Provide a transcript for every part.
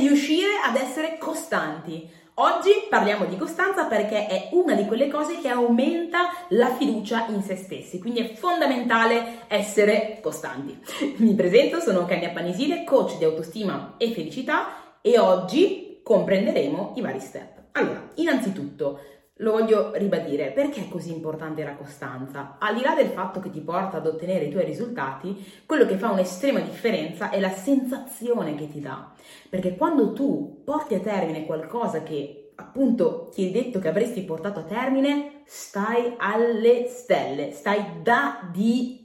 riuscire ad essere costanti. Oggi parliamo di costanza perché è una di quelle cose che aumenta la fiducia in se stessi, quindi è fondamentale essere costanti. Mi presento, sono Kenya Panisile, coach di autostima e felicità e oggi comprenderemo i vari step. Allora, innanzitutto, lo voglio ribadire, perché è così importante la costanza? Al di là del fatto che ti porta ad ottenere i tuoi risultati, quello che fa un'estrema differenza è la sensazione che ti dà. Perché quando tu porti a termine qualcosa che appunto ti hai detto che avresti portato a termine, stai alle stelle, stai da Dio.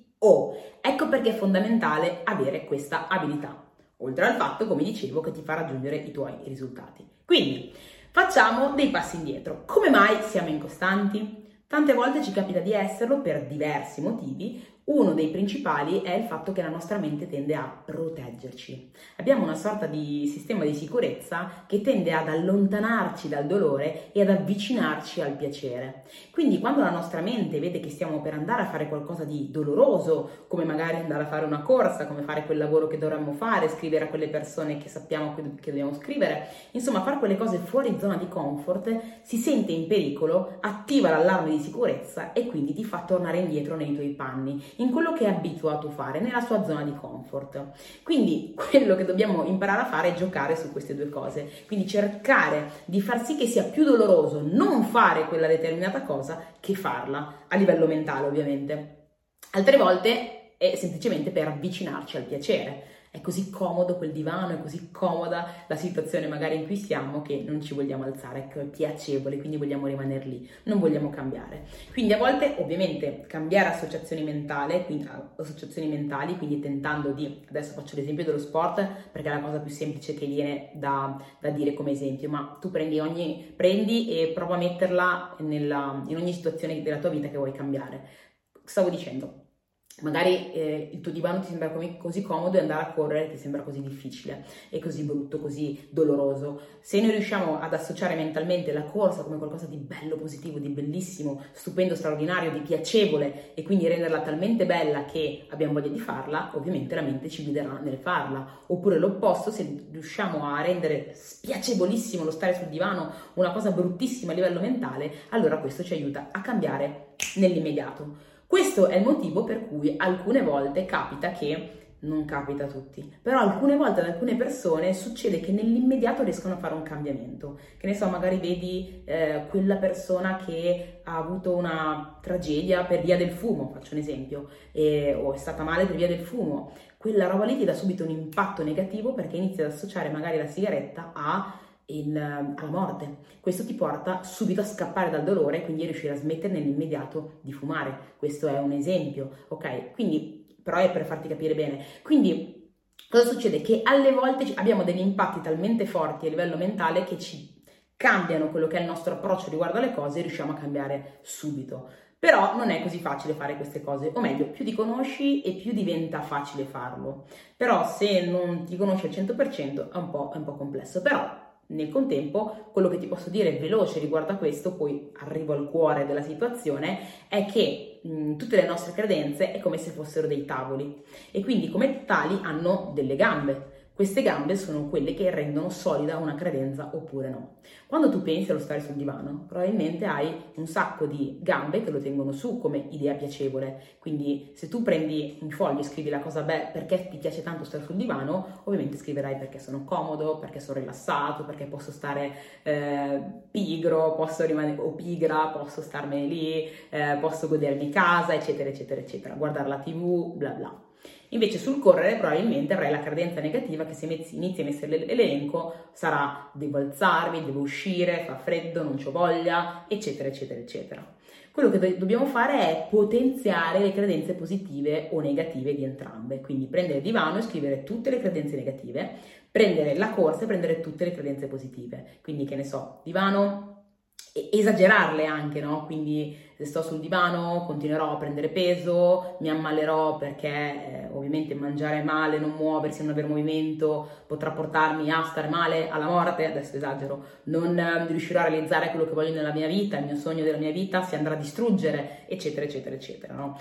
Ecco perché è fondamentale avere questa abilità. Oltre al fatto, come dicevo, che ti fa raggiungere i tuoi risultati. Quindi, Facciamo dei passi indietro. Come mai siamo incostanti? Tante volte ci capita di esserlo per diversi motivi, uno dei principali è il fatto che la nostra mente tende a proteggerci. Abbiamo una sorta di sistema di sicurezza che tende ad allontanarci dal dolore e ad avvicinarci al piacere. Quindi quando la nostra mente vede che stiamo per andare a fare qualcosa di doloroso, come magari andare a fare una corsa, come fare quel lavoro che dovremmo fare, scrivere a quelle persone che sappiamo che dobbiamo scrivere, insomma fare quelle cose fuori zona di comfort, si sente in pericolo, attiva l'allarme di sicurezza e quindi ti fa tornare indietro nei tuoi panni in quello che è abituato a fare, nella sua zona di comfort. Quindi quello che dobbiamo imparare a fare è giocare su queste due cose, quindi cercare di far sì che sia più doloroso non fare quella determinata cosa che farla, a livello mentale ovviamente. Altre volte è semplicemente per avvicinarci al piacere è così comodo quel divano, è così comoda la situazione magari in cui siamo che non ci vogliamo alzare, ecco, è piacevole, quindi vogliamo rimanere lì, non vogliamo cambiare. Quindi a volte ovviamente cambiare associazioni mentali, quindi, associazioni mentali, quindi tentando di, adesso faccio l'esempio dello sport perché è la cosa più semplice che viene da, da dire come esempio, ma tu prendi, ogni, prendi e prova a metterla nella, in ogni situazione della tua vita che vuoi cambiare. Stavo dicendo, Magari eh, il tuo divano ti sembra così comodo e andare a correre ti sembra così difficile e così brutto, così doloroso. Se noi riusciamo ad associare mentalmente la corsa come qualcosa di bello, positivo, di bellissimo, stupendo, straordinario, di piacevole e quindi renderla talmente bella che abbiamo voglia di farla, ovviamente la mente ci guiderà nel farla. Oppure l'opposto, se riusciamo a rendere spiacevolissimo lo stare sul divano una cosa bruttissima a livello mentale, allora questo ci aiuta a cambiare nell'immediato. Questo è il motivo per cui alcune volte capita che non capita a tutti, però alcune volte ad alcune persone succede che nell'immediato riescono a fare un cambiamento. Che ne so, magari vedi eh, quella persona che ha avuto una tragedia per via del fumo, faccio un esempio, e, o è stata male per via del fumo. Quella roba lì ti dà subito un impatto negativo perché inizia ad associare magari la sigaretta a il, alla morte. Questo ti porta subito a scappare dal dolore e quindi a riuscire a smettere nell'immediato di fumare. Questo è un esempio, ok? Quindi, però è per farti capire bene. Quindi, cosa succede? Che alle volte abbiamo degli impatti talmente forti a livello mentale che ci cambiano quello che è il nostro approccio riguardo alle cose e riusciamo a cambiare subito. Però non è così facile fare queste cose, o meglio, più ti conosci e più diventa facile farlo. Però se non ti conosci al 100% è un po', è un po complesso. Però nel contempo, quello che ti posso dire veloce riguardo a questo, poi arrivo al cuore della situazione, è che mh, tutte le nostre credenze è come se fossero dei tavoli e quindi come tali hanno delle gambe. Queste gambe sono quelle che rendono solida una credenza oppure no. Quando tu pensi allo stare sul divano, probabilmente hai un sacco di gambe che lo tengono su come idea piacevole. Quindi se tu prendi un foglio e scrivi la cosa beh, perché ti piace tanto stare sul divano, ovviamente scriverai perché sono comodo, perché sono rilassato, perché posso stare eh, pigro, posso rimanere o pigra, posso starmene lì, eh, posso godermi casa, eccetera, eccetera, eccetera, guardare la tv, bla bla. Invece sul correre probabilmente avrai la credenza negativa che se inizi a mettere l'elenco sarà devo alzarmi, devo uscire, fa freddo, non ho voglia, eccetera, eccetera, eccetera. Quello che do- dobbiamo fare è potenziare le credenze positive o negative di entrambe, quindi prendere il divano e scrivere tutte le credenze negative, prendere la corsa e prendere tutte le credenze positive. Quindi che ne so, divano, esagerarle anche, no? Quindi se sto sul divano continuerò a prendere peso, mi ammalerò perché eh, ovviamente mangiare male, non muoversi, non avere movimento potrà portarmi a stare male, alla morte, adesso esagero, non eh, riuscirò a realizzare quello che voglio nella mia vita, il mio sogno della mia vita si andrà a distruggere, eccetera, eccetera, eccetera, no?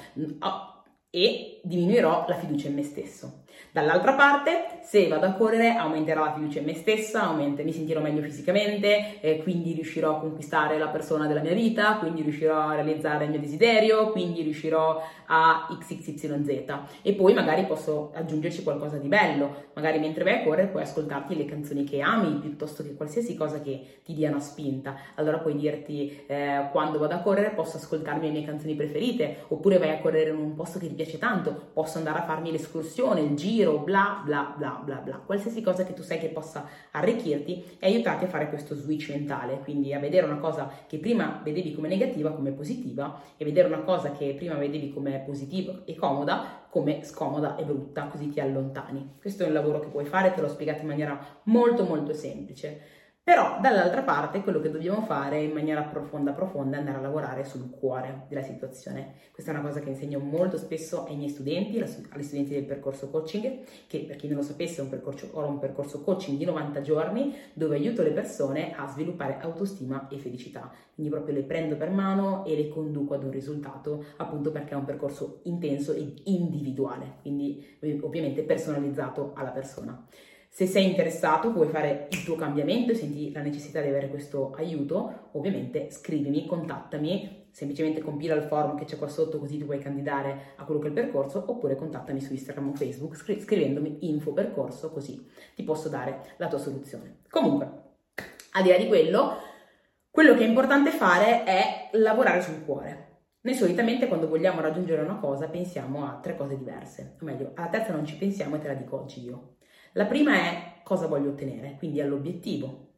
E diminuirò la fiducia in me stesso. Dall'altra parte, se vado a correre, aumenterà la fiducia in me stessa, aumenta, mi sentirò meglio fisicamente, eh, quindi riuscirò a conquistare la persona della mia vita, quindi riuscirò a realizzare il mio desiderio, quindi riuscirò a XXYZ. E poi magari posso aggiungerci qualcosa di bello, magari mentre vai a correre puoi ascoltarti le canzoni che ami piuttosto che qualsiasi cosa che ti dia una spinta. Allora puoi dirti eh, quando vado a correre posso ascoltarmi le mie canzoni preferite, oppure vai a correre in un posto che ti piace tanto, posso andare a farmi l'escursione, il giro bla bla bla bla bla, qualsiasi cosa che tu sai che possa arricchirti e aiutarti a fare questo switch mentale, quindi a vedere una cosa che prima vedevi come negativa come positiva e vedere una cosa che prima vedevi come positiva e comoda come scomoda e brutta, così ti allontani. Questo è un lavoro che puoi fare, te l'ho spiegato in maniera molto molto semplice. Però dall'altra parte quello che dobbiamo fare in maniera profonda profonda è andare a lavorare sul cuore della situazione. Questa è una cosa che insegno molto spesso ai miei studenti, agli studenti del percorso coaching, che per chi non lo sapesse un percorso, ho un percorso coaching di 90 giorni dove aiuto le persone a sviluppare autostima e felicità. Quindi proprio le prendo per mano e le conduco ad un risultato, appunto perché è un percorso intenso e individuale, quindi ovviamente personalizzato alla persona. Se sei interessato, vuoi fare il tuo cambiamento e senti la necessità di avere questo aiuto, ovviamente scrivimi, contattami, semplicemente compila il forum che c'è qua sotto così ti puoi candidare a quello che è il percorso, oppure contattami su Instagram o Facebook scri- scrivendomi info percorso così ti posso dare la tua soluzione. Comunque, al di là di quello, quello che è importante fare è lavorare sul cuore. Noi solitamente quando vogliamo raggiungere una cosa pensiamo a tre cose diverse, o meglio, alla terza non ci pensiamo e te la dico oggi io. La prima è cosa voglio ottenere, quindi all'obiettivo,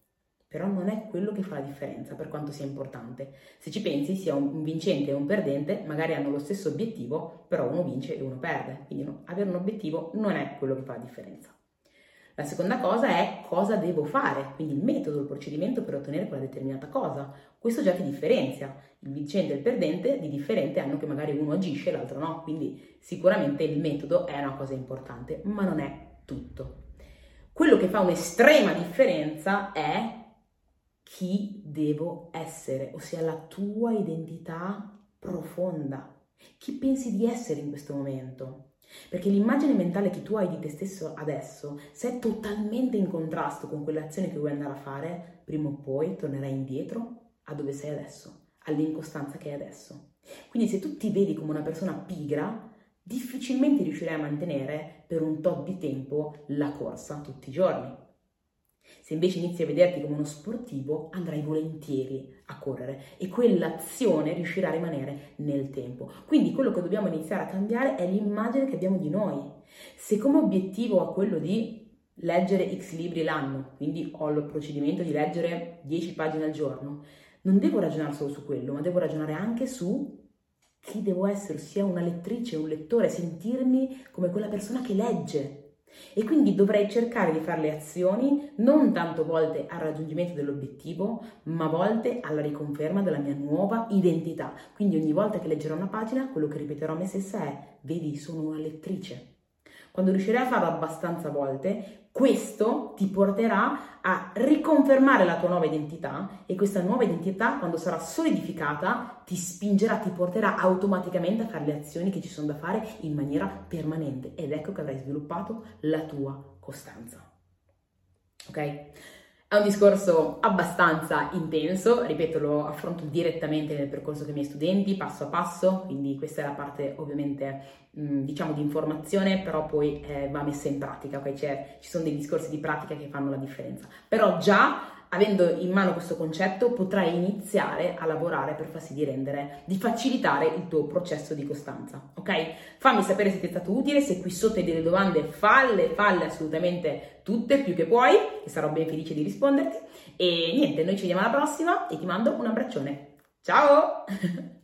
però non è quello che fa la differenza per quanto sia importante. Se ci pensi, sia un vincente e un perdente, magari hanno lo stesso obiettivo, però uno vince e uno perde. Quindi no, avere un obiettivo non è quello che fa la differenza. La seconda cosa è cosa devo fare, quindi il metodo, il procedimento per ottenere quella determinata cosa. Questo già ti differenzia. Il vincente e il perdente di differente hanno che magari uno agisce e l'altro no, quindi sicuramente il metodo è una cosa importante, ma non è tutto. Quello che fa un'estrema differenza è chi devo essere, ossia la tua identità profonda. Chi pensi di essere in questo momento? Perché l'immagine mentale che tu hai di te stesso adesso, se è totalmente in contrasto con quelle azioni che vuoi andare a fare, prima o poi tornerai indietro a dove sei adesso, all'incostanza che hai adesso. Quindi se tu ti vedi come una persona pigra, difficilmente riuscirai a mantenere per un tot di tempo la corsa tutti i giorni. Se invece inizi a vederti come uno sportivo, andrai volentieri a correre e quell'azione riuscirà a rimanere nel tempo. Quindi quello che dobbiamo iniziare a cambiare è l'immagine che abbiamo di noi. Se come obiettivo ho quello di leggere X libri l'anno, quindi ho il procedimento di leggere 10 pagine al giorno, non devo ragionare solo su quello, ma devo ragionare anche su chi devo essere, sia una lettrice, un lettore, sentirmi come quella persona che legge. E quindi dovrei cercare di fare le azioni non tanto volte al raggiungimento dell'obiettivo, ma volte alla riconferma della mia nuova identità. Quindi ogni volta che leggerò una pagina, quello che ripeterò a me stessa è, vedi, sono una lettrice. Quando riuscirai a farlo abbastanza volte, questo ti porterà a riconfermare la tua nuova identità e questa nuova identità, quando sarà solidificata, ti spingerà, ti porterà automaticamente a fare le azioni che ci sono da fare in maniera permanente ed ecco che avrai sviluppato la tua costanza. Ok? È un discorso abbastanza intenso, ripeto, lo affronto direttamente nel percorso con i miei studenti, passo a passo, quindi questa è la parte ovviamente mh, diciamo di informazione, però poi eh, va messa in pratica? Cioè, ci sono dei discorsi di pratica che fanno la differenza. Però già avendo in mano questo concetto potrai iniziare a lavorare per farsi di rendere, di facilitare il tuo processo di costanza, ok? Fammi sapere se ti è stato utile, se qui sotto hai delle domande falle, falle assolutamente tutte, più che puoi, e sarò ben felice di risponderti. E niente, noi ci vediamo alla prossima e ti mando un abbraccione. Ciao!